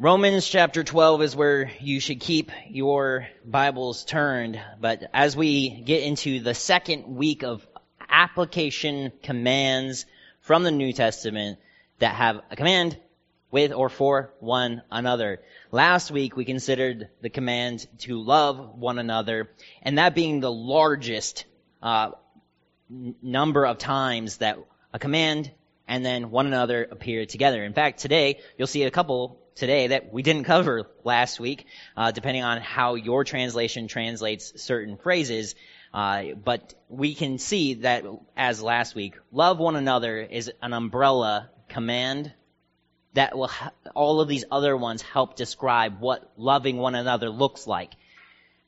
Romans chapter 12 is where you should keep your Bibles turned. But as we get into the second week of application commands from the New Testament that have a command with or for one another. Last week we considered the command to love one another, and that being the largest uh, number of times that a command and then one another appear together. In fact, today you'll see a couple today that we didn't cover last week, uh, depending on how your translation translates certain phrases. Uh, but we can see that as last week, love one another is an umbrella command that will ha- all of these other ones help describe what loving one another looks like.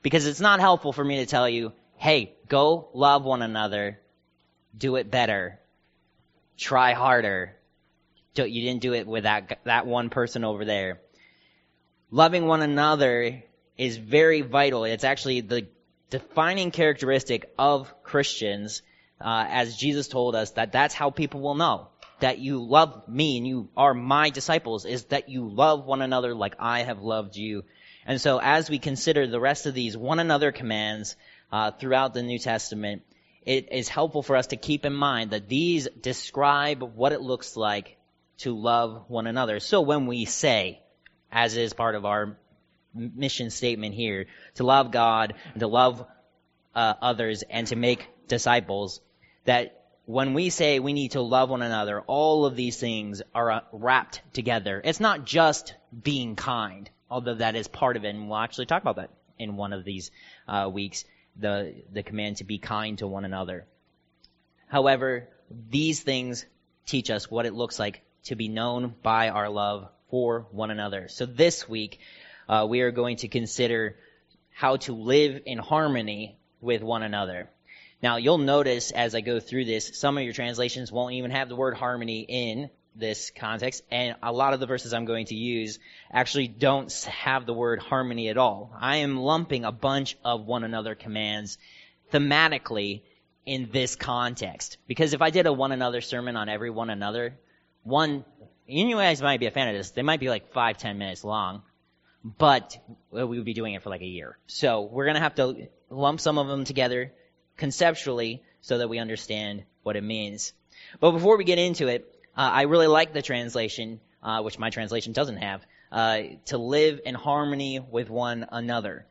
Because it's not helpful for me to tell you, hey, go love one another, do it better, try harder, you didn't do it with that, that one person over there. Loving one another is very vital. It's actually the defining characteristic of Christians, uh, as Jesus told us that that's how people will know that you love me and you are my disciples is that you love one another like I have loved you. And so as we consider the rest of these one another commands uh, throughout the New Testament, it is helpful for us to keep in mind that these describe what it looks like to love one another. So when we say, as is part of our mission statement here, to love God, and to love uh, others, and to make disciples, that when we say we need to love one another, all of these things are uh, wrapped together. It's not just being kind, although that is part of it, and we'll actually talk about that in one of these uh, weeks, the, the command to be kind to one another. However, these things teach us what it looks like to be known by our love for one another. So this week, uh, we are going to consider how to live in harmony with one another. Now, you'll notice as I go through this, some of your translations won't even have the word harmony in this context, and a lot of the verses I'm going to use actually don't have the word harmony at all. I am lumping a bunch of one another commands thematically in this context. Because if I did a one another sermon on every one another, one, you guys might be a fan of this, they might be like five, ten minutes long, but we would be doing it for like a year. So we're gonna have to lump some of them together conceptually so that we understand what it means. But before we get into it, uh, I really like the translation, uh, which my translation doesn't have, uh, to live in harmony with one another.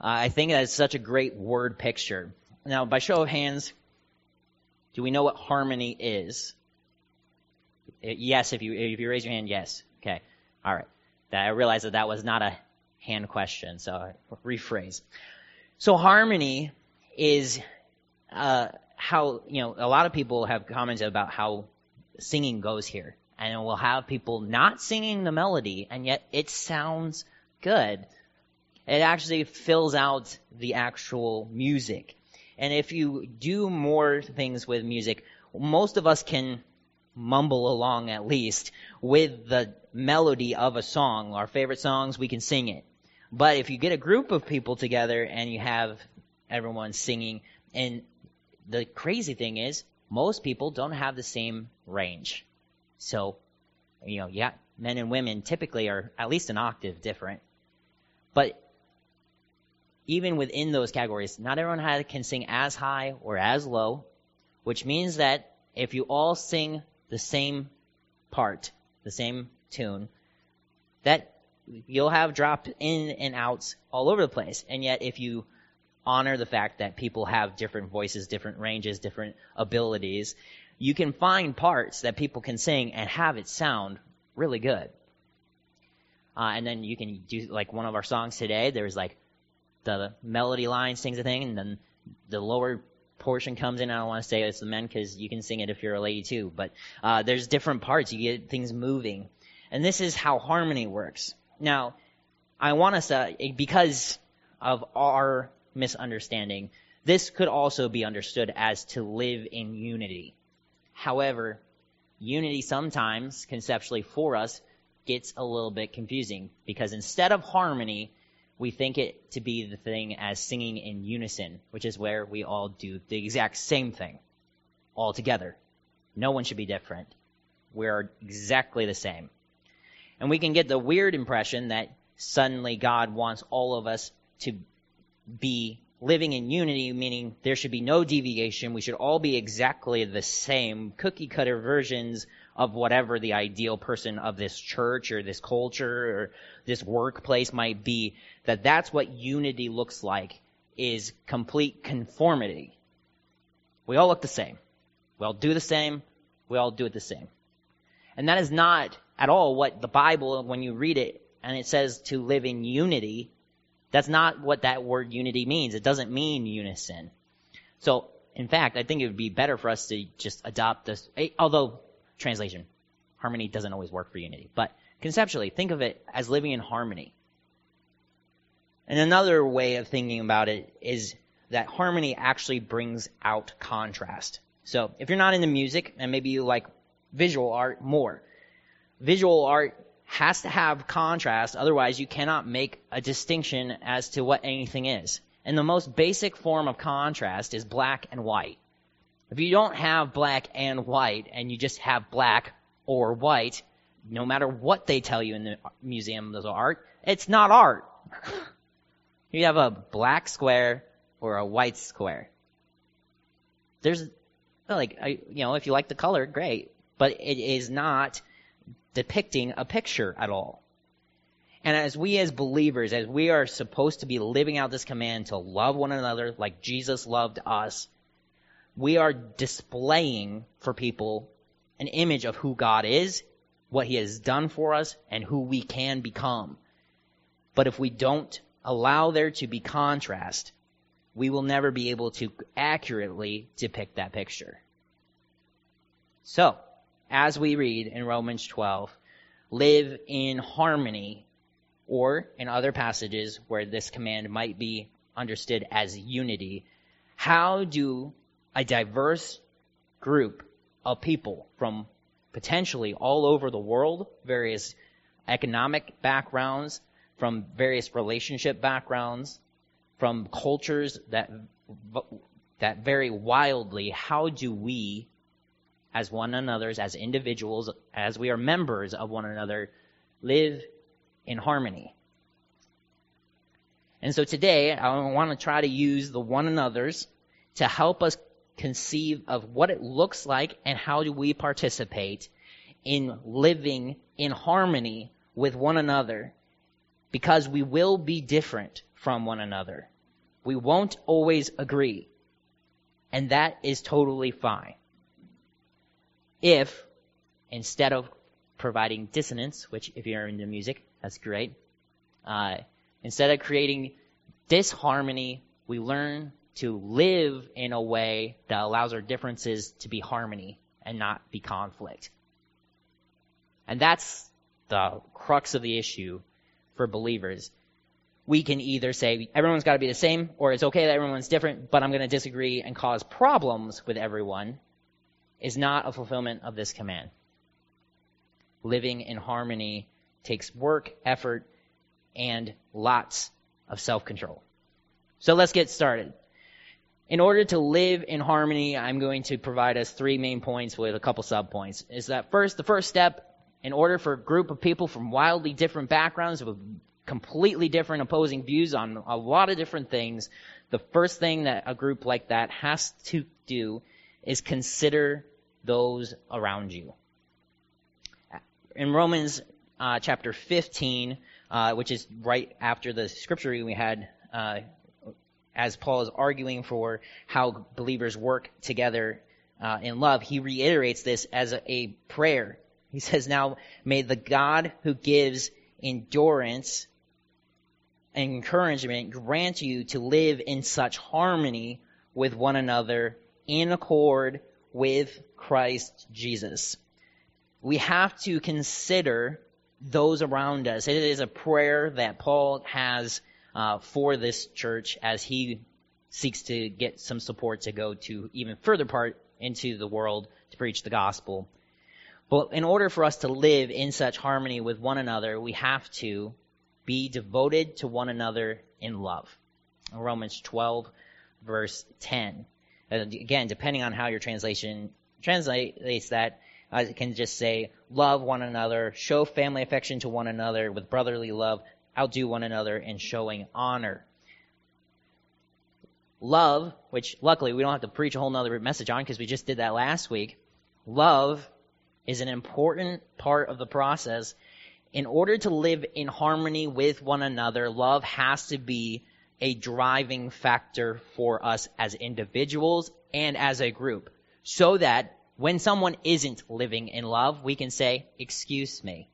Uh, I think that is such a great word picture. Now, by show of hands, do we know what harmony is? Yes, if you if you raise your hand, yes. Okay, all right. I realized that that was not a hand question, so I rephrase. So harmony is uh, how you know a lot of people have commented about how singing goes here, and we'll have people not singing the melody, and yet it sounds good. It actually fills out the actual music. And if you do more things with music, most of us can mumble along at least with the melody of a song. Our favorite songs, we can sing it. But if you get a group of people together and you have everyone singing, and the crazy thing is, most people don't have the same range. So, you know, yeah, men and women typically are at least an octave different. But even within those categories, not everyone can sing as high or as low, which means that if you all sing the same part, the same tune, that you'll have drop in and outs all over the place. And yet if you honor the fact that people have different voices, different ranges, different abilities, you can find parts that people can sing and have it sound really good. Uh, and then you can do like one of our songs today. There's like the melody line sings a thing, and then the lower portion comes in. I don't want to say it's the men because you can sing it if you're a lady too. But uh, there's different parts. You get things moving, and this is how harmony works. Now, I want us to because of our misunderstanding. This could also be understood as to live in unity. However, unity sometimes, conceptually for us, gets a little bit confusing because instead of harmony, we think it to be the thing as singing in unison, which is where we all do the exact same thing all together. No one should be different. We're exactly the same. And we can get the weird impression that suddenly God wants all of us to be living in unity, meaning there should be no deviation. We should all be exactly the same cookie cutter versions of whatever the ideal person of this church or this culture or this workplace might be. That that's what unity looks like is complete conformity. We all look the same. We all do the same. We all do it the same. And that is not at all what the Bible, when you read it and it says to live in unity, that's not what that word unity means. It doesn't mean unison. So, in fact, I think it would be better for us to just adopt this, although translation, harmony doesn't always work for unity. But conceptually, think of it as living in harmony. And another way of thinking about it is that harmony actually brings out contrast. So if you're not into music and maybe you like visual art more, visual art has to have contrast, otherwise you cannot make a distinction as to what anything is. And the most basic form of contrast is black and white. If you don't have black and white and you just have black or white, no matter what they tell you in the museum of art, it's not art. you have a black square or a white square. There's like you know, if you like the color, great, but it is not depicting a picture at all. And as we as believers, as we are supposed to be living out this command to love one another like Jesus loved us, we are displaying for people an image of who God is, what he has done for us, and who we can become. But if we don't allow there to be contrast, we will never be able to accurately depict that picture. So, as we read in Romans 12, live in harmony, or in other passages where this command might be understood as unity, how do a diverse group of people from potentially all over the world, various economic backgrounds, from various relationship backgrounds, from cultures that that vary wildly, how do we as one another's, as individuals, as we are members of one another, live in harmony. And so today, I want to try to use the one another's to help us conceive of what it looks like and how do we participate in living in harmony with one another because we will be different from one another. We won't always agree. And that is totally fine if instead of providing dissonance, which if you're into music, that's great, uh, instead of creating disharmony, we learn to live in a way that allows our differences to be harmony and not be conflict. And that's the crux of the issue for believers. We can either say everyone's got to be the same, or it's okay that everyone's different, but I'm going to disagree and cause problems with everyone is not a fulfillment of this command. Living in harmony takes work, effort, and lots of self-control. So let's get started. In order to live in harmony, I'm going to provide us three main points with a couple subpoints. Is that first, the first step, in order for a group of people from wildly different backgrounds with completely different opposing views on a lot of different things, the first thing that a group like that has to do is consider those around you. In Romans uh, chapter 15, uh, which is right after the scripture we had, uh, as Paul is arguing for how believers work together uh, in love, he reiterates this as a, a prayer. He says, Now may the God who gives endurance and encouragement grant you to live in such harmony with one another in accord with Christ Jesus. We have to consider those around us. It is a prayer that Paul has uh, for this church as he seeks to get some support to go to even further part into the world to preach the gospel. But in order for us to live in such harmony with one another, we have to be devoted to one another in love. Romans 12 verse 10. And again, depending on how your translation translates that, I can just say, love one another, show family affection to one another with brotherly love, outdo one another in showing honor. Love, which luckily we don't have to preach a whole nother message on because we just did that last week. Love is an important part of the process. In order to live in harmony with one another, love has to be a driving factor for us as individuals and as a group. So that when someone isn't living in love, we can say, excuse me.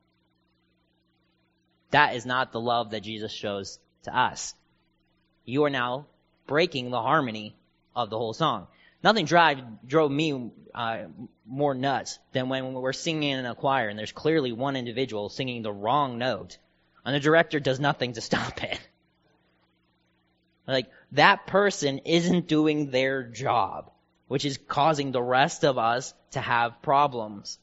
That is not the love that Jesus shows to us. You are now breaking the harmony of the whole song. Nothing drive, drove me uh, more nuts than when we're singing in a choir and there's clearly one individual singing the wrong note, and the director does nothing to stop it. Like, that person isn't doing their job, which is causing the rest of us to have problems.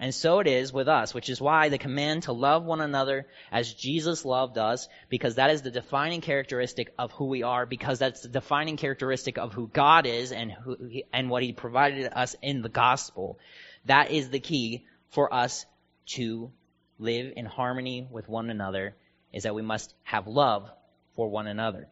And so it is with us, which is why the command to love one another as Jesus loved us, because that is the defining characteristic of who we are, because that's the defining characteristic of who God is and who, and what He provided us in the gospel. That is the key for us to live in harmony with one another, is that we must have love for one another.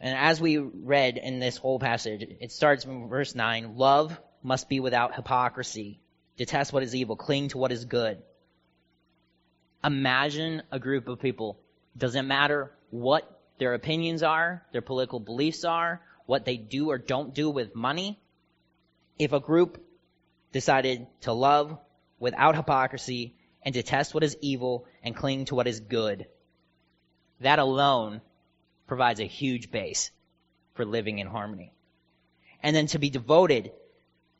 And as we read in this whole passage, it starts in verse 9, love must be without hypocrisy. Detest what is evil, cling to what is good. Imagine a group of people. Doesn't matter what their opinions are, their political beliefs are, what they do or don't do with money. If a group decided to love without hypocrisy and detest what is evil and cling to what is good, that alone provides a huge base for living in harmony. And then to be devoted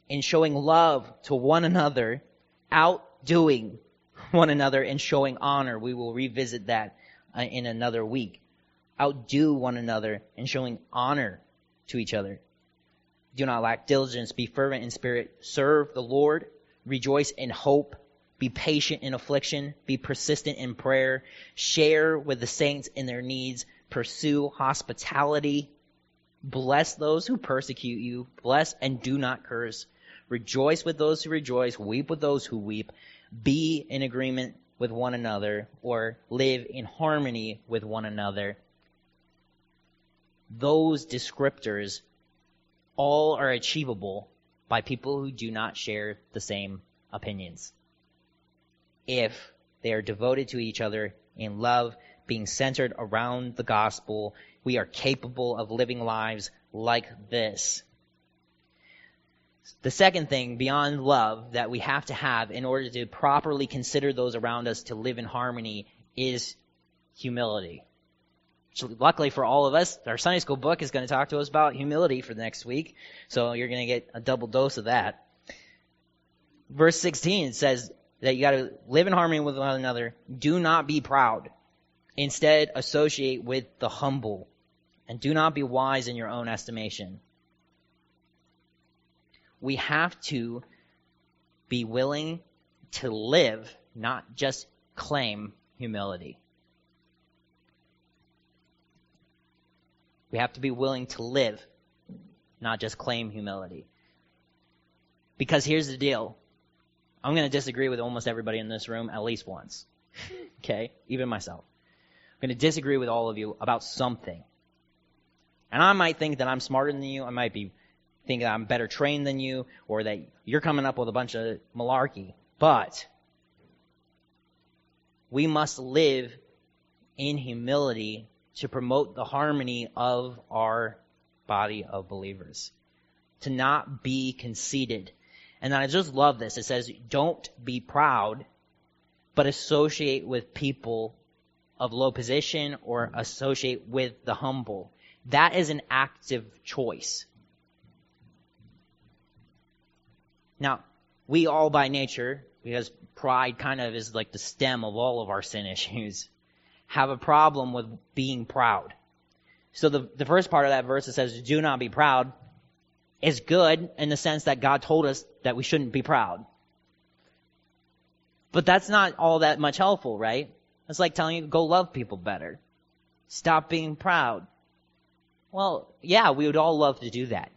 in showing love to one another, outdoing one another and showing honor. We will revisit that uh, in another week. Outdo one another and showing honor to each other. Do not lack diligence. Be fervent in spirit. Serve the Lord. Rejoice in hope. Be patient in affliction. Be persistent in prayer. Share with the saints in their needs. Pursue hospitality. Bless those who persecute you. Bless and do not curse. Rejoice with those who rejoice, weep with those who weep, be in agreement with one another, or live in harmony with one another. Those descriptors all are achievable by people who do not share the same opinions. If they are devoted to each other in love, being centered around the gospel, we are capable of living lives like this. The second thing beyond love that we have to have in order to properly consider those around us to live in harmony is humility. So luckily for all of us, our Sunday school book is going to talk to us about humility for the next week. So you're going to get a double dose of that. Verse 16 says that you got to live in harmony with one another. Do not be proud. Instead, associate with the humble. And do not be wise in your own estimation we have to be willing to live, not just claim humility. We have to be willing to live, not just claim humility. Because here's the deal. I'm going to disagree with almost everybody in this room at least once. okay? Even myself. I'm going to disagree with all of you about something. And I might think that I'm smarter than you. I might be think that I'm better trained than you or that you're coming up with a bunch of malarkey. But we must live in humility to promote the harmony of our body of believers. To not be conceited. And I just love this. It says, don't be proud, but associate with people of low position or associate with the humble. That is an active choice. Now, we all by nature, because pride kind of is like the stem of all of our sin issues, have a problem with being proud. So the, the first part of that verse that says, do not be proud, is good in the sense that God told us that we shouldn't be proud. But that's not all that much helpful, right? It's like telling you go love people better. Stop being proud. Well, yeah, we would all love to do that.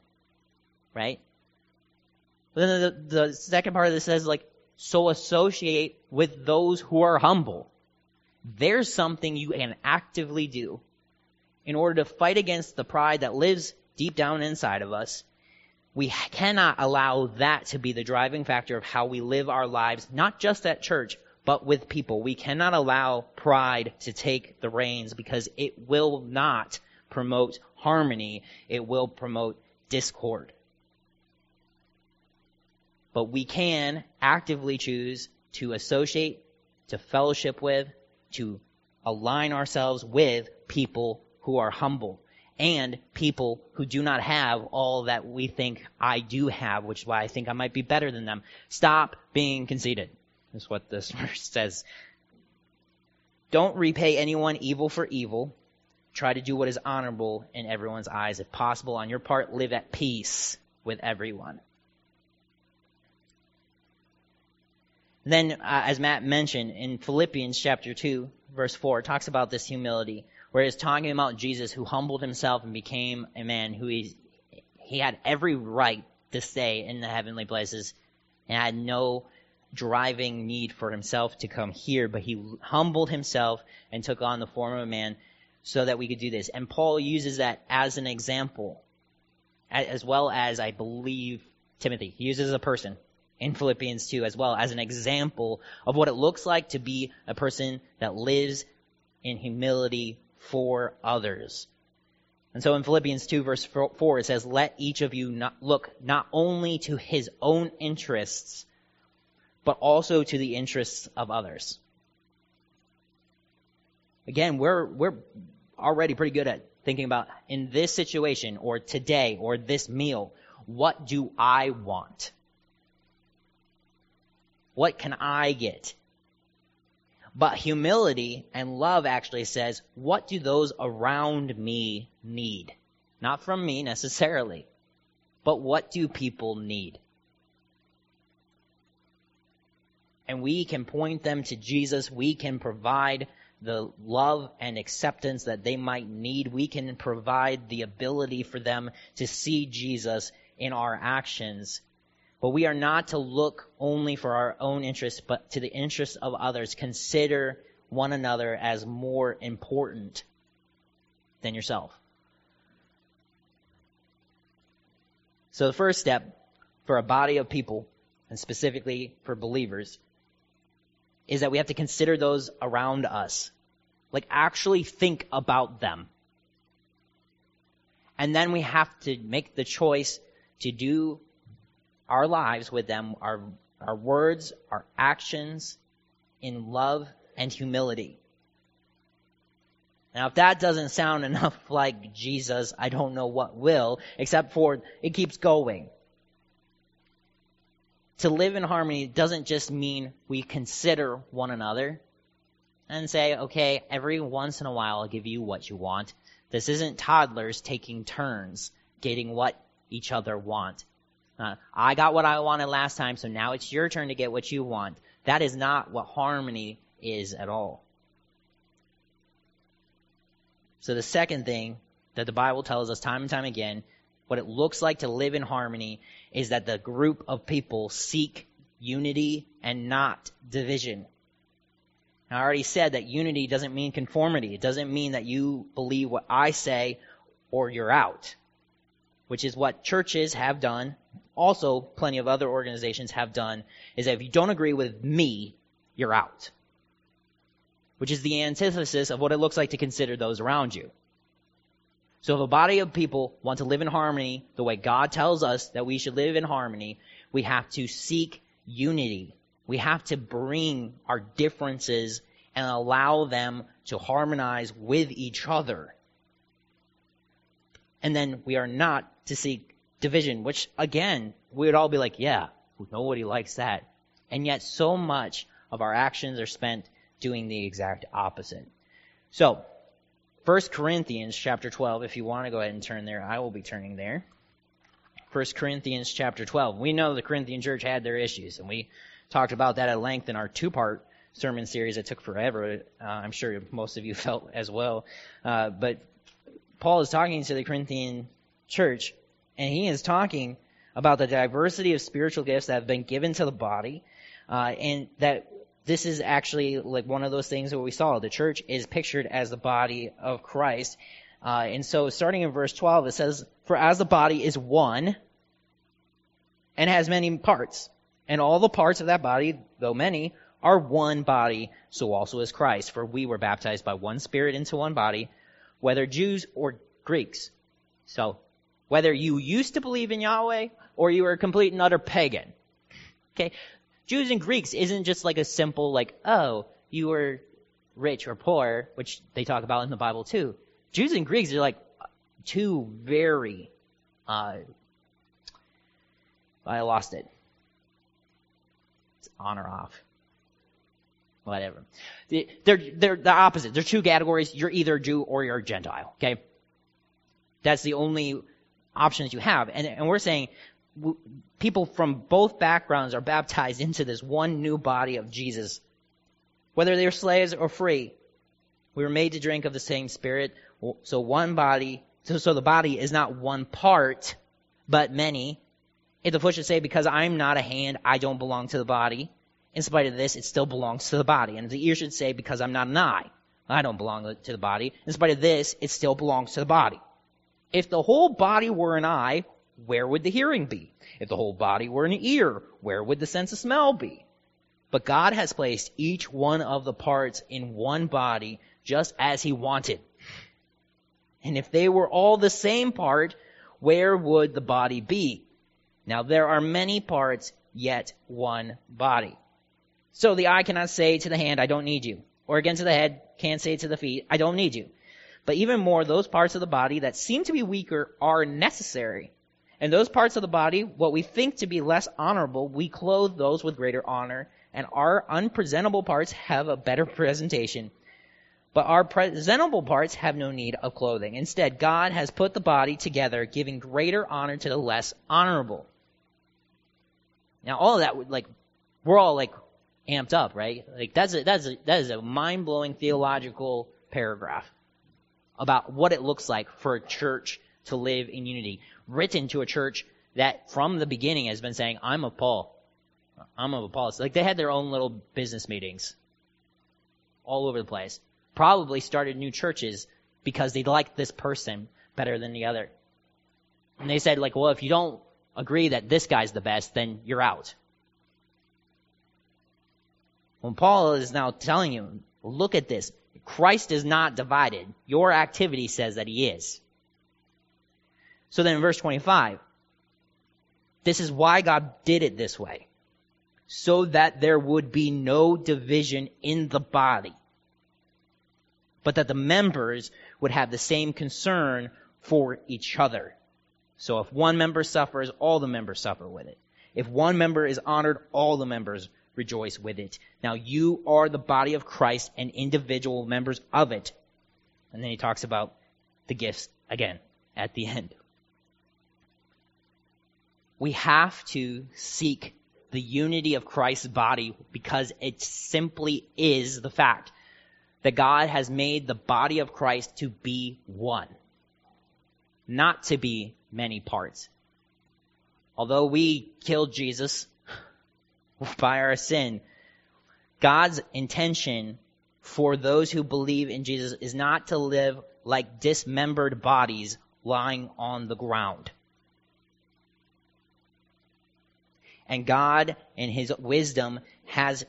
Right? But then the, the second part of this says like, so associate with those who are humble. There's something you can actively do in order to fight against the pride that lives deep down inside of us. We cannot allow that to be the driving factor of how we live our lives, not just at church, but with people. We cannot allow pride to take the reins because it will not promote harmony. It will promote discord. But we can actively choose to associate, to fellowship with, to align ourselves with people who are humble and people who do not have all that we think I do have, which is why I think I might be better than them. Stop being conceited, is what this verse says. Don't repay anyone evil for evil. Try to do what is honorable in everyone's eyes. If possible, on your part, live at peace with everyone. Then, uh, as Matt mentioned in Philippians chapter 2, verse 4, it talks about this humility, where it's talking about Jesus who humbled himself and became a man who he, he had every right to stay in the heavenly places and had no driving need for himself to come here, but he humbled himself and took on the form of a man so that we could do this. And Paul uses that as an example, as well as, I believe, Timothy. He uses a person in Philippians 2 as well as an example of what it looks like to be a person that lives in humility for others. And so in Philippians 2 verse 4 it says, let each of you not look not only to his own interests, but also to the interests of others. Again, we're, we're already pretty good at thinking about in this situation or today or this meal, what do I want? What can I get? But humility and love actually says, what do those around me need? Not from me necessarily, but what do people need? And we can point them to Jesus. We can provide the love and acceptance that they might need. We can provide the ability for them to see Jesus in our actions but we are not to look only for our own interests, but to the interests of others. Consider one another as more important than yourself. So the first step for a body of people, and specifically for believers, is that we have to consider those around us. Like actually think about them. And then we have to make the choice to do our lives with them, our, our words, our actions in love and humility. Now, if that doesn't sound enough like Jesus, I don't know what will, except for it keeps going. To live in harmony doesn't just mean we consider one another and say, okay, every once in a while I'll give you what you want. This isn't toddlers taking turns getting what each other want. Uh, I got what I wanted last time, so now it's your turn to get what you want. That is not what harmony is at all. So the second thing that the Bible tells us time and time again, what it looks like to live in harmony is that the group of people seek unity and not division. Now, I already said that unity doesn't mean conformity. It doesn't mean that you believe what I say or you're out, which is what churches have done also plenty of other organizations have done is that if you don't agree with me, you're out. Which is the antithesis of what it looks like to consider those around you. So if a body of people want to live in harmony the way God tells us that we should live in harmony, we have to seek unity. We have to bring our differences and allow them to harmonize with each other. And then we are not to seek division, which again, we would all be like, yeah, nobody likes that. And yet so much of our actions are spent doing the exact opposite. So, 1 Corinthians chapter 12, if you want to go ahead and turn there, I will be turning there. 1 Corinthians chapter 12. We know the Corinthian church had their issues, and we talked about that at length in our two-part sermon series. It took forever. Uh, I'm sure most of you felt as well. Uh, but Paul is talking to the Corinthian church and he is talking about the diversity of spiritual gifts that have been given to the body, uh, and that this is actually like one of those things that we saw. The church is pictured as the body of Christ. Uh, and so starting in verse 12, it says, For as the body is one and has many parts, and all the parts of that body, though many, are one body, so also is Christ. For we were baptized by one spirit into one body, whether Jews or Greeks. So, whether you used to believe in Yahweh or you were a complete and utter pagan. Okay? Jews and Greeks isn't just like a simple like, oh, you were rich or poor, which they talk about in the Bible too. Jews and Greeks are like two very, uh, I lost it. It's on or off. Whatever. They're, they're the opposite. They're two categories. You're either Jew or you're Gentile. Okay? That's the only options you have. And, and we're saying people from both backgrounds are baptized into this one new body of Jesus. Whether they're slaves or free, we were made to drink of the same spirit. So one body, so, so the body is not one part, but many. If the foot should say, because I'm not a hand, I don't belong to the body. In spite of this, it still belongs to the body. And the ear should say, because I'm not an eye, I don't belong to the body. In spite of this, it still belongs to the body. If the whole body were an eye, where would the hearing be? If the whole body were an ear, where would the sense of smell be? But God has placed each one of the parts in one body just as he wanted. And if they were all the same part, where would the body be? Now there are many parts, yet one body. So the eye cannot say to the hand, I don't need you. Or again to the head, can't say to the feet, I don't need you. But even more, those parts of the body that seem to be weaker are necessary. And those parts of the body, what we think to be less honorable, we clothe those with greater honor, and our unpresentable parts have a better presentation. But our presentable parts have no need of clothing. Instead, God has put the body together, giving greater honor to the less honorable. Now, all of that like, we're all like amped up, right? Like that's a, that's a, that is a mind blowing theological paragraph about what it looks like for a church to live in unity, written to a church that from the beginning has been saying, I'm of Paul. I'm of Apollos. Like they had their own little business meetings all over the place. Probably started new churches because they liked this person better than the other. And they said like, well, if you don't agree that this guy's the best, then you're out. When Paul is now telling you, look at this. Christ is not divided. Your activity says that he is. So then in verse 25, this is why God did it this way. So that there would be no division in the body. But that the members would have the same concern for each other. So if one member suffers, all the members suffer with it. If one member is honored, all the members rejoice with it. Now you are the body of Christ and individual members of it. And then he talks about the gifts again at the end. We have to seek the unity of Christ's body because it simply is the fact that God has made the body of Christ to be one, not to be many parts. Although we killed Jesus by our sin. God's intention for those who believe in Jesus is not to live like dismembered bodies lying on the ground. And God, in His wisdom, has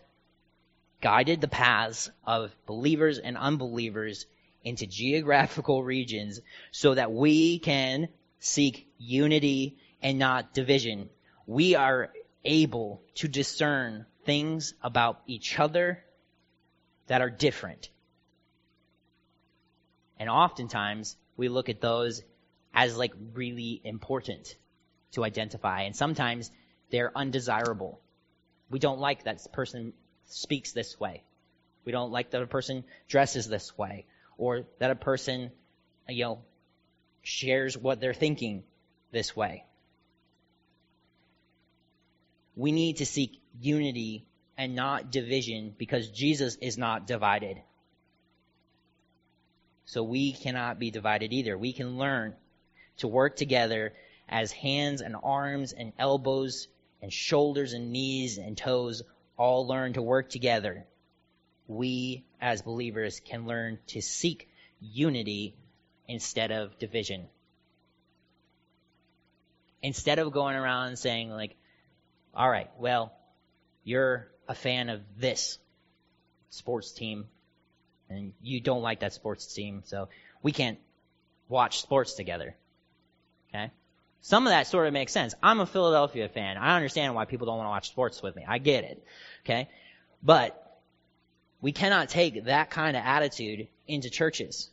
guided the paths of believers and unbelievers into geographical regions so that we can seek unity and not division. We are able to discern things about each other that are different. And oftentimes we look at those as like really important to identify. And sometimes they're undesirable. We don't like that person speaks this way. We don't like that a person dresses this way or that a person, you know, shares what they're thinking this way we need to seek unity and not division because Jesus is not divided. So we cannot be divided either. We can learn to work together as hands and arms and elbows and shoulders and knees and toes all learn to work together, we as believers can learn to seek unity instead of division. Instead of going around saying like, all right, well, you're a fan of this sports team and you don't like that sports team, so we can't watch sports together. Okay? Some of that sort of makes sense. I'm a Philadelphia fan. I understand why people don't want to watch sports with me. I get it. Okay? But we cannot take that kind of attitude into churches.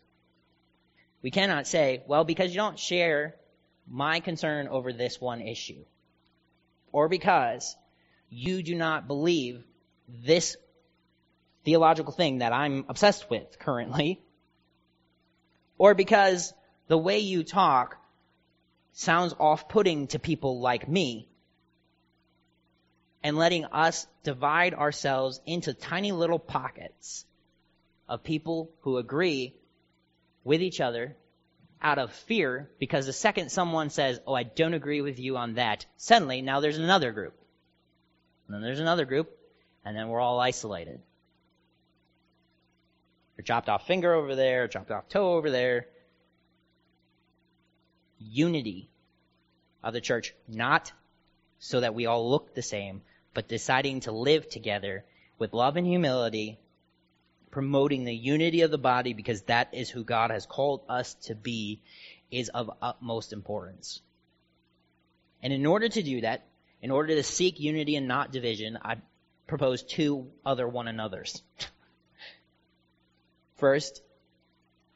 We cannot say, well, because you don't share my concern over this one issue, or because you do not believe this theological thing that I'm obsessed with currently, or because the way you talk sounds off-putting to people like me, and letting us divide ourselves into tiny little pockets of people who agree with each other out of fear because the second someone says, Oh, I don't agree with you on that, suddenly now there's another group. And then there's another group, and then we're all isolated. A chopped off finger over there, chopped off toe over there. Unity of the church, not so that we all look the same, but deciding to live together with love and humility, promoting the unity of the body because that is who God has called us to be, is of utmost importance. And in order to do that, in order to seek unity and not division, I propose two other one another's. First,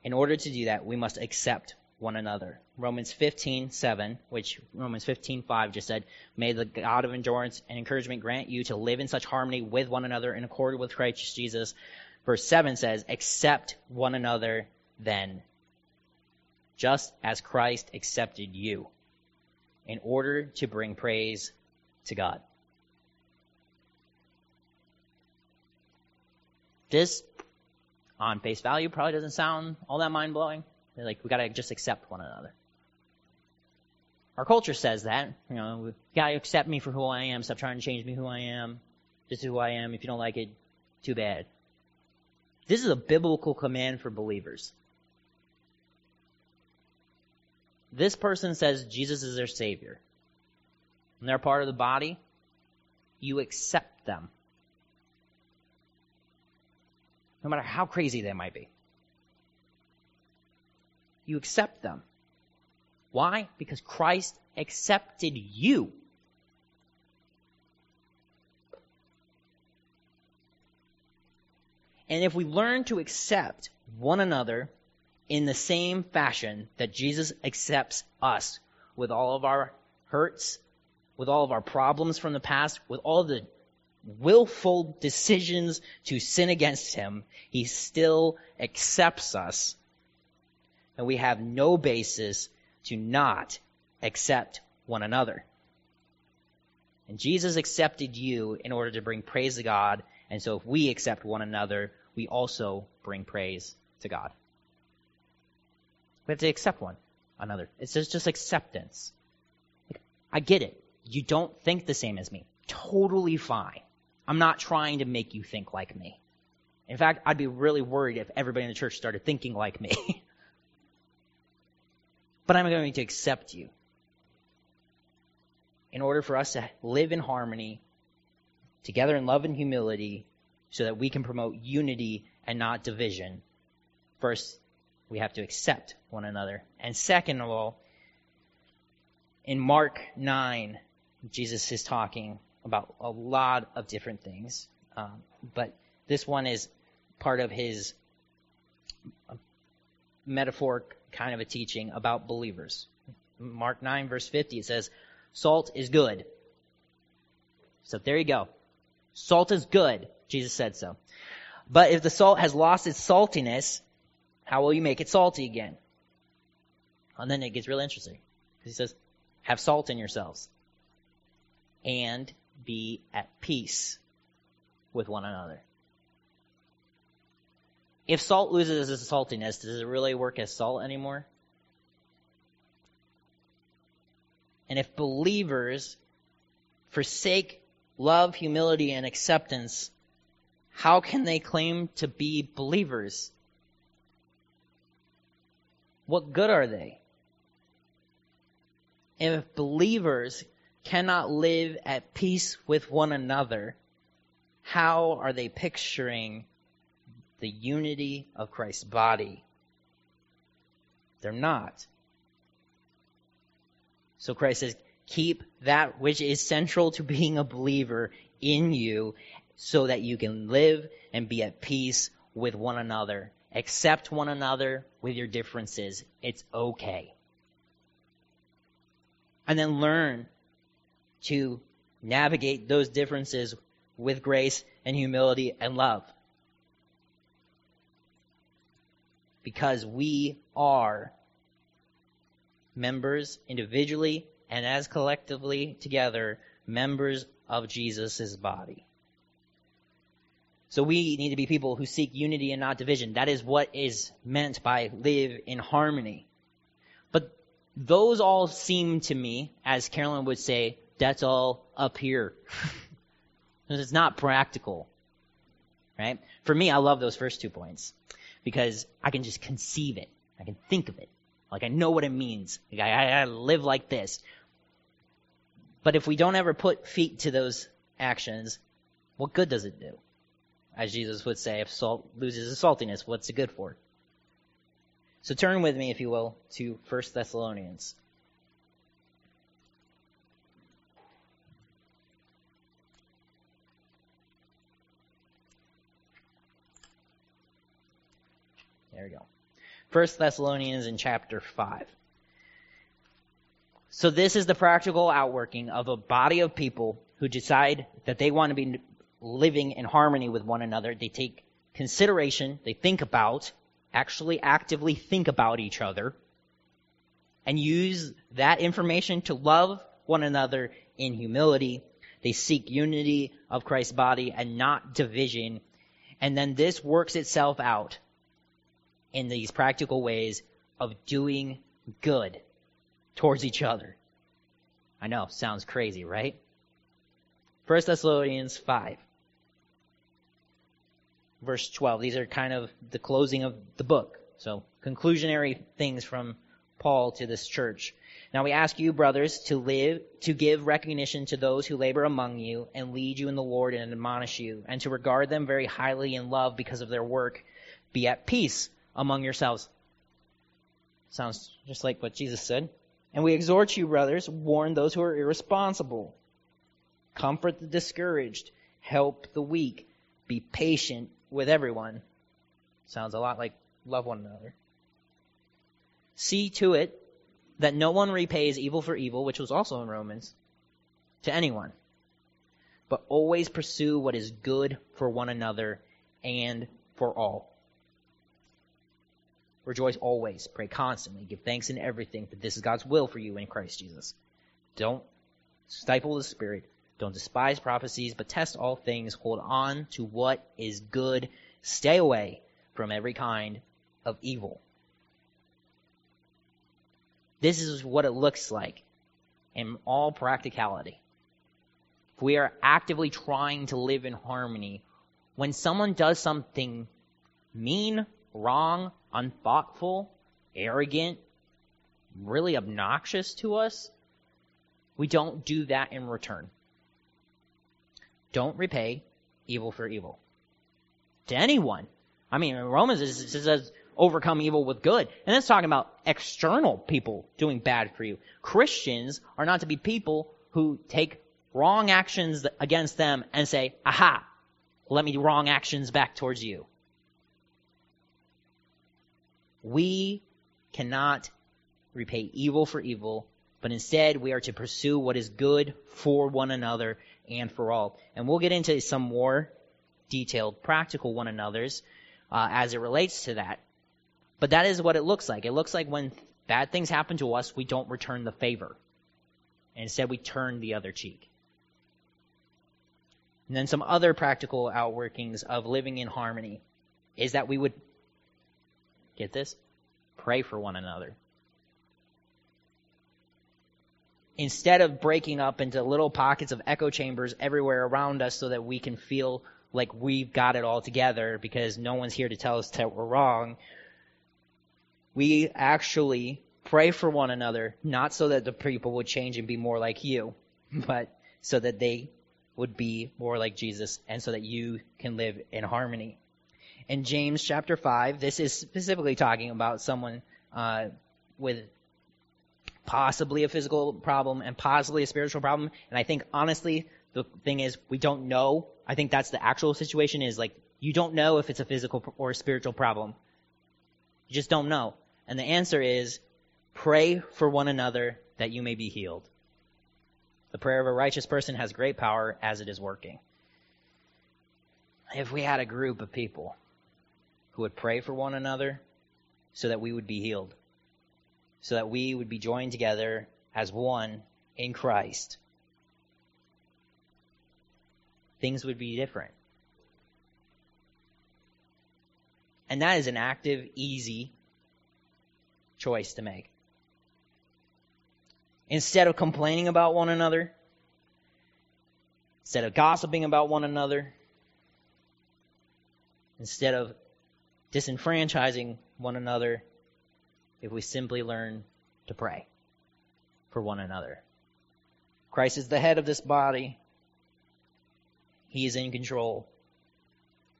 in order to do that, we must accept one another. Romans 15:7, which Romans 15:5 just said, "May the God of endurance and encouragement grant you to live in such harmony with one another in accord with Christ Jesus." Verse 7 says, "Accept one another then, just as Christ accepted you, in order to bring praise to God." This on face value probably doesn't sound all that mind blowing. Like we gotta just accept one another. Our culture says that, you know, you gotta accept me for who I am, stop trying to change me who I am. This is who I am. If you don't like it, too bad. This is a biblical command for believers. This person says Jesus is their savior. And they're part of the body. You accept them no matter how crazy they might be. You accept them. Why? Because Christ accepted you. And if we learn to accept one another in the same fashion that Jesus accepts us with all of our hurts, with all of our problems from the past, with all the willful decisions to sin against him, he still accepts us. And we have no basis to not accept one another. And Jesus accepted you in order to bring praise to God. And so if we accept one another, we also bring praise to God. We have to accept one another. It's just, just acceptance. I get it. You don't think the same as me. Totally fine. I'm not trying to make you think like me. In fact, I'd be really worried if everybody in the church started thinking like me. but I'm going to accept you. In order for us to live in harmony, together in love and humility, so that we can promote unity and not division, first, we have to accept one another. And second of all, in Mark 9, Jesus is talking about a lot of different things. Um, but this one is part of his uh, metaphoric kind of a teaching about believers. Mark 9 verse 50, it says, salt is good. So there you go. Salt is good. Jesus said so. But if the salt has lost its saltiness, how will you make it salty again? And then it gets really interesting. Because he says, have salt in yourselves. And be at peace with one another. If salt loses its saltiness, does it really work as salt anymore? And if believers forsake love, humility, and acceptance, how can they claim to be believers? What good are they? If believers cannot live at peace with one another, how are they picturing the unity of Christ's body? They're not. So Christ says, keep that which is central to being a believer in you so that you can live and be at peace with one another. Accept one another with your differences. It's okay. And then learn to navigate those differences with grace and humility and love. Because we are members individually and as collectively together, members of Jesus' body. So we need to be people who seek unity and not division. That is what is meant by live in harmony. But those all seem to me, as Carolyn would say, that's all up here. it's not practical. Right? For me, I love those first two points because I can just conceive it. I can think of it. Like I know what it means. Like I, I live like this. But if we don't ever put feet to those actions, what good does it do? As Jesus would say, if salt loses its saltiness, what's it good for? So turn with me, if you will, to 1 Thessalonians. There we go. 1 Thessalonians in chapter 5. So this is the practical outworking of a body of people who decide that they want to be living in harmony with one another. They take consideration, they think about, actually actively think about each other, and use that information to love one another in humility. They seek unity of Christ's body and not division. And then this works itself out in these practical ways of doing good towards each other. I know, sounds crazy, right? 1 Thessalonians 5, verse 12. These are kind of the closing of the book. So, conclusionary things from Paul to this church. Now we ask you, brothers, to live, to give recognition to those who labor among you and lead you in the Lord and admonish you, and to regard them very highly in love because of their work. Be at peace among yourselves. Sounds just like what Jesus said. And we exhort you, brothers, warn those who are irresponsible. Comfort the discouraged. Help the weak. Be patient with everyone. Sounds a lot like love one another. See to it that no one repays evil for evil, which was also in Romans, to anyone. But always pursue what is good for one another and for all. Rejoice always. Pray constantly. Give thanks in everything, for this is God's will for you in Christ Jesus. Don't stifle the Spirit. Don't despise prophecies, but test all things. Hold on to what is good. Stay away from every kind of evil. This is what it looks like in all practicality. If we are actively trying to live in harmony, when someone does something mean, wrong, unthoughtful, arrogant, really obnoxious to us, we don't do that in return. Don't repay evil for evil. To anyone. I mean, Romans says overcome evil with good. And it's talking about external people doing bad for you. Christians are not to be people who take wrong actions against them and say, aha, let me do wrong actions back towards you. We cannot repay evil for evil, but instead we are to pursue what is good for one another and for all. And we'll get into some more detailed practical one another's uh, as it relates to that. But that is what it looks like. It looks like when bad things happen to us, we don't return the favor. Instead we turn the other cheek. And then some other practical outworkings of living in harmony is that we would Get this? Pray for one another. Instead of breaking up into little pockets of echo chambers everywhere around us so that we can feel like we've got it all together because no one's here to tell us that we're wrong, we actually pray for one another, not so that the people would change and be more like you, but so that they would be more like Jesus and so that you can live in harmony. In James chapter 5, this is specifically talking about someone uh, with possibly a physical problem and possibly a spiritual problem. And I think honestly, the thing is, we don't know. I think that's the actual situation is like, you don't know if it's a physical or a spiritual problem. You just don't know. And the answer is, pray for one another that you may be healed. The prayer of a righteous person has great power as it is working. If we had a group of people who would pray for one another so that we would be healed, so that we would be joined together as one in Christ, things would be different. And that is an active, easy choice to make. Instead of complaining about one another, instead of gossiping about one another, instead of disenfranchising one another, if we simply learn to pray for one another. Christ is the head of this body. He is in control.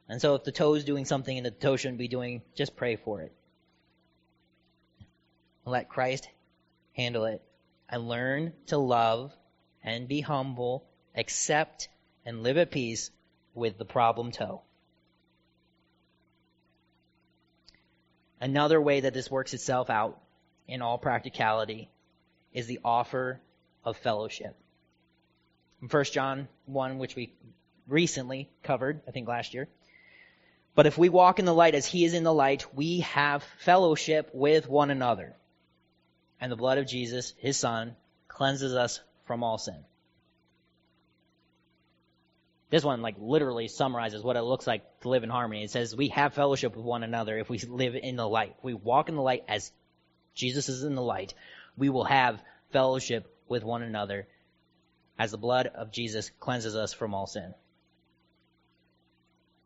And so if the toe is doing something and the toe shouldn't be doing, just pray for it. Let Christ handle it. And learn to love and be humble, accept and live at peace with the problem toe. Another way that this works itself out in all practicality is the offer of fellowship. In 1 John 1, which we recently covered, I think last year. But if we walk in the light as he is in the light, we have fellowship with one another. And the blood of Jesus, his son, cleanses us from all sin. This one, like, literally summarizes what it looks like to live in harmony. It says, we have fellowship with one another if we live in the light. If we walk in the light as Jesus is in the light. We will have fellowship with one another as the blood of Jesus cleanses us from all sin.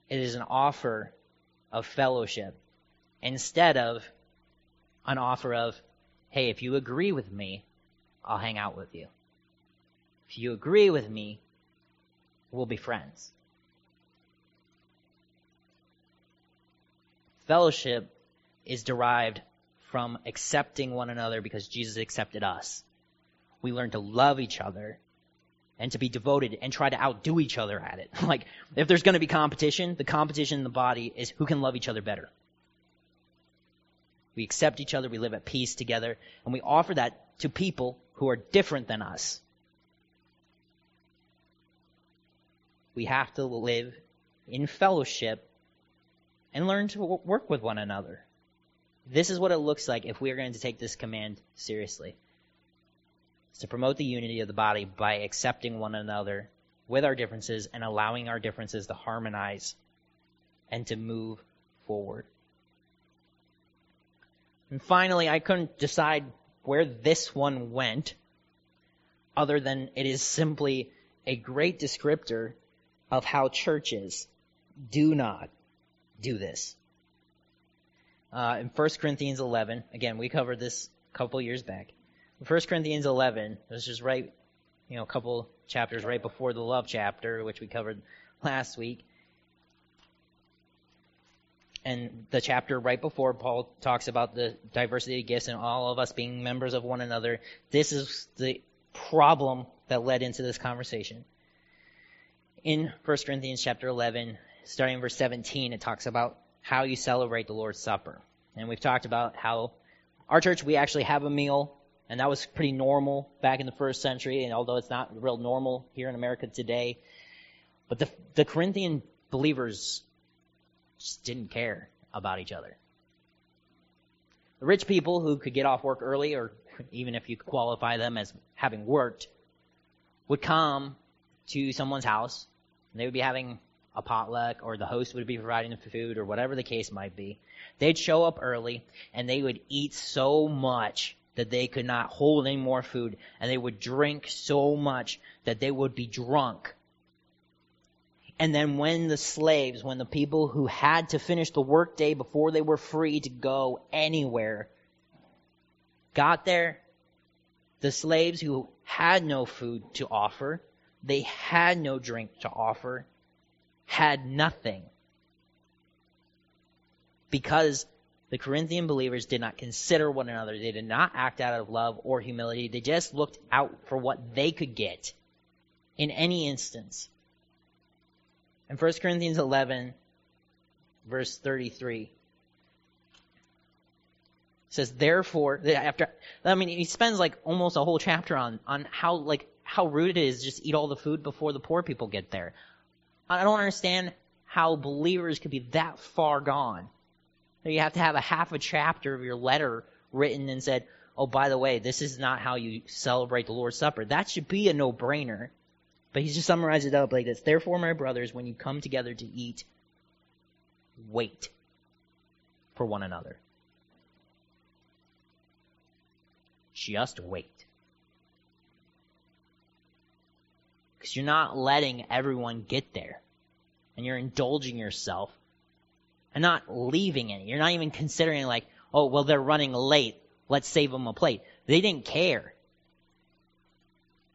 It is an offer of fellowship instead of an offer of, hey, if you agree with me, I'll hang out with you. If you agree with me, we'll be friends. Fellowship is derived from accepting one another because Jesus accepted us. We learn to love each other and to be devoted and try to outdo each other at it. like, if there's going to be competition, the competition in the body is who can love each other better. We accept each other, we live at peace together, and we offer that to people who are different than us. We have to live in fellowship and learn to work with one another. This is what it looks like if we are going to take this command seriously. It's to promote the unity of the body by accepting one another with our differences and allowing our differences to harmonize and to move forward. And finally, I couldn't decide where this one went other than it is simply a great descriptor of how churches do not do this. Uh, in 1 Corinthians 11, again, we covered this a couple years back. 1 Corinthians 11, this is right, you know, a couple chapters right before the love chapter, which we covered last week. And the chapter right before Paul talks about the diversity of gifts and all of us being members of one another. This is the problem that led into this conversation. In 1 Corinthians chapter 11, starting verse 17, it talks about how you celebrate the Lord's Supper. And we've talked about how our church, we actually have a meal and that was pretty normal back in the first century, and although it's not real normal here in America today. But the, the Corinthian believers just didn't care about each other. The rich people who could get off work early, or even if you qualify them as having worked, would come to someone's house, and they would be having a potluck, or the host would be providing the food, or whatever the case might be. They'd show up early, and they would eat so much that they could not hold any more food, and they would drink so much that they would be drunk. And then when the slaves, when the people who had to finish the workday before they were free to go anywhere, got there, the slaves who had no food to offer, they had no drink to offer, had nothing. Because the Corinthian believers did not consider one another. They did not act out of love or humility. They just looked out for what they could get in any instance. In 1 Corinthians 11, verse 33, says, therefore, after, I mean, he spends like almost a whole chapter on, on how, like, how rude it is just eat all the food before the poor people get there. I don't understand how believers could be that far gone you have to have a half a chapter of your letter written and said, oh, by the way, this is not how you celebrate the Lord's Supper. That should be a no-brainer. But he just summarizes it up like this. Therefore, my brothers, when you come together to eat, wait for one another. Just wait. Because you're not letting everyone get there. And you're indulging yourself and not leaving any. You're not even considering like, oh, well, they're running late. Let's save them a plate. They didn't care.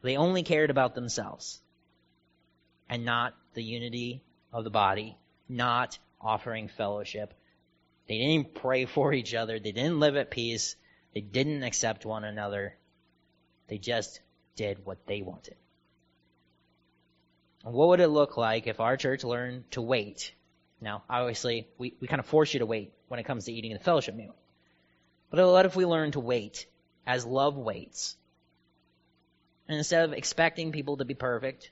They only cared about themselves and not the unity of the body, not offering fellowship. They didn't pray for each other. They didn't live at peace. They didn't accept one another. They just did what they wanted. What would it look like if our church learned to wait now, obviously, we, we kind of force you to wait when it comes to eating the fellowship meal. But what if we learn to wait as love waits? And instead of expecting people to be perfect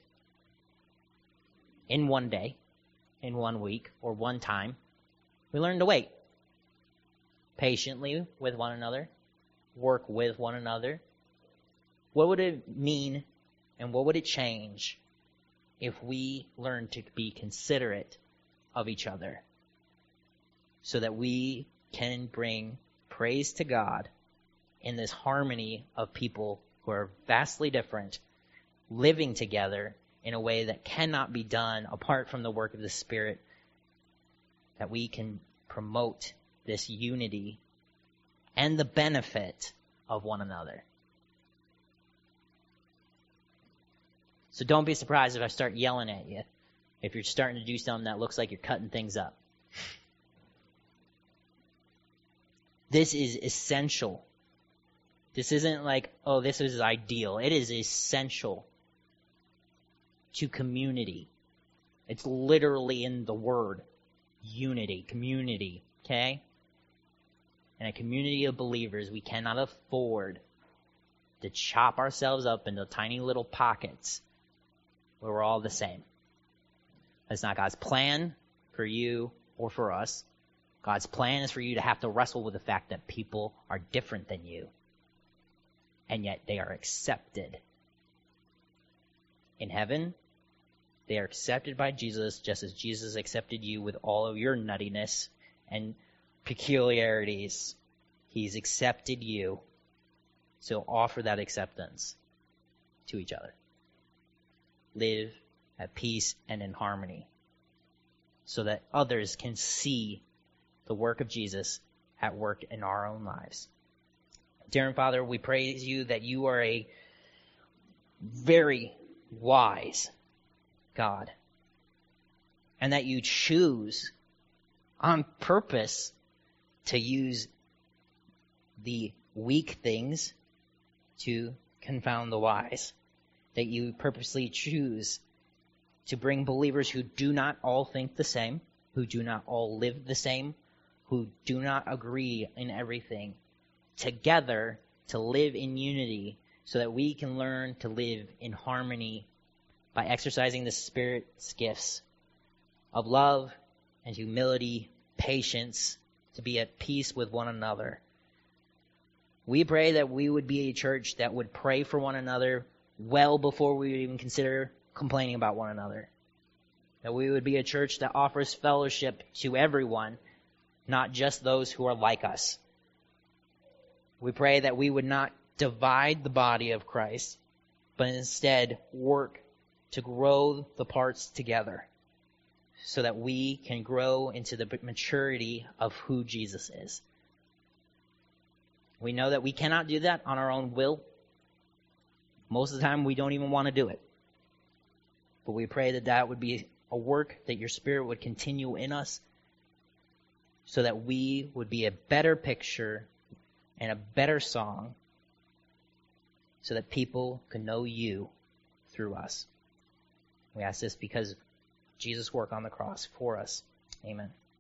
in one day, in one week, or one time, we learn to wait patiently with one another, work with one another. What would it mean and what would it change if we learn to be considerate of each other so that we can bring praise to God in this harmony of people who are vastly different living together in a way that cannot be done apart from the work of the Spirit, that we can promote this unity and the benefit of one another. So don't be surprised if I start yelling at you if you're starting to do something that looks like you're cutting things up. This is essential. This isn't like, oh, this is ideal. It is essential to community. It's literally in the word unity, community, okay? In a community of believers, we cannot afford to chop ourselves up into tiny little pockets where we're all the same. That's not God's plan for you or for us. God's plan is for you to have to wrestle with the fact that people are different than you. And yet they are accepted. In heaven, they are accepted by Jesus just as Jesus accepted you with all of your nuttiness and peculiarities. He's accepted you. So offer that acceptance to each other. Live at peace and in harmony so that others can see the work of Jesus at work in our own lives. Dear Father, we praise you that you are a very wise God and that you choose on purpose to use the weak things to confound the wise. That you purposely choose to bring believers who do not all think the same, who do not all live the same, who do not agree in everything, together to live in unity so that we can learn to live in harmony by exercising the Spirit's gifts of love and humility, patience, to be at peace with one another. We pray that we would be a church that would pray for one another well before we would even consider complaining about one another. That we would be a church that offers fellowship to everyone, not just those who are like us. We pray that we would not divide the body of Christ, but instead work to grow the parts together so that we can grow into the maturity of who Jesus is. We know that we cannot do that on our own will. Most of the time, we don't even want to do it. But we pray that that would be a work that your Spirit would continue in us so that we would be a better picture and a better song so that people can know you through us. We ask this because Jesus' work on the cross for us. Amen.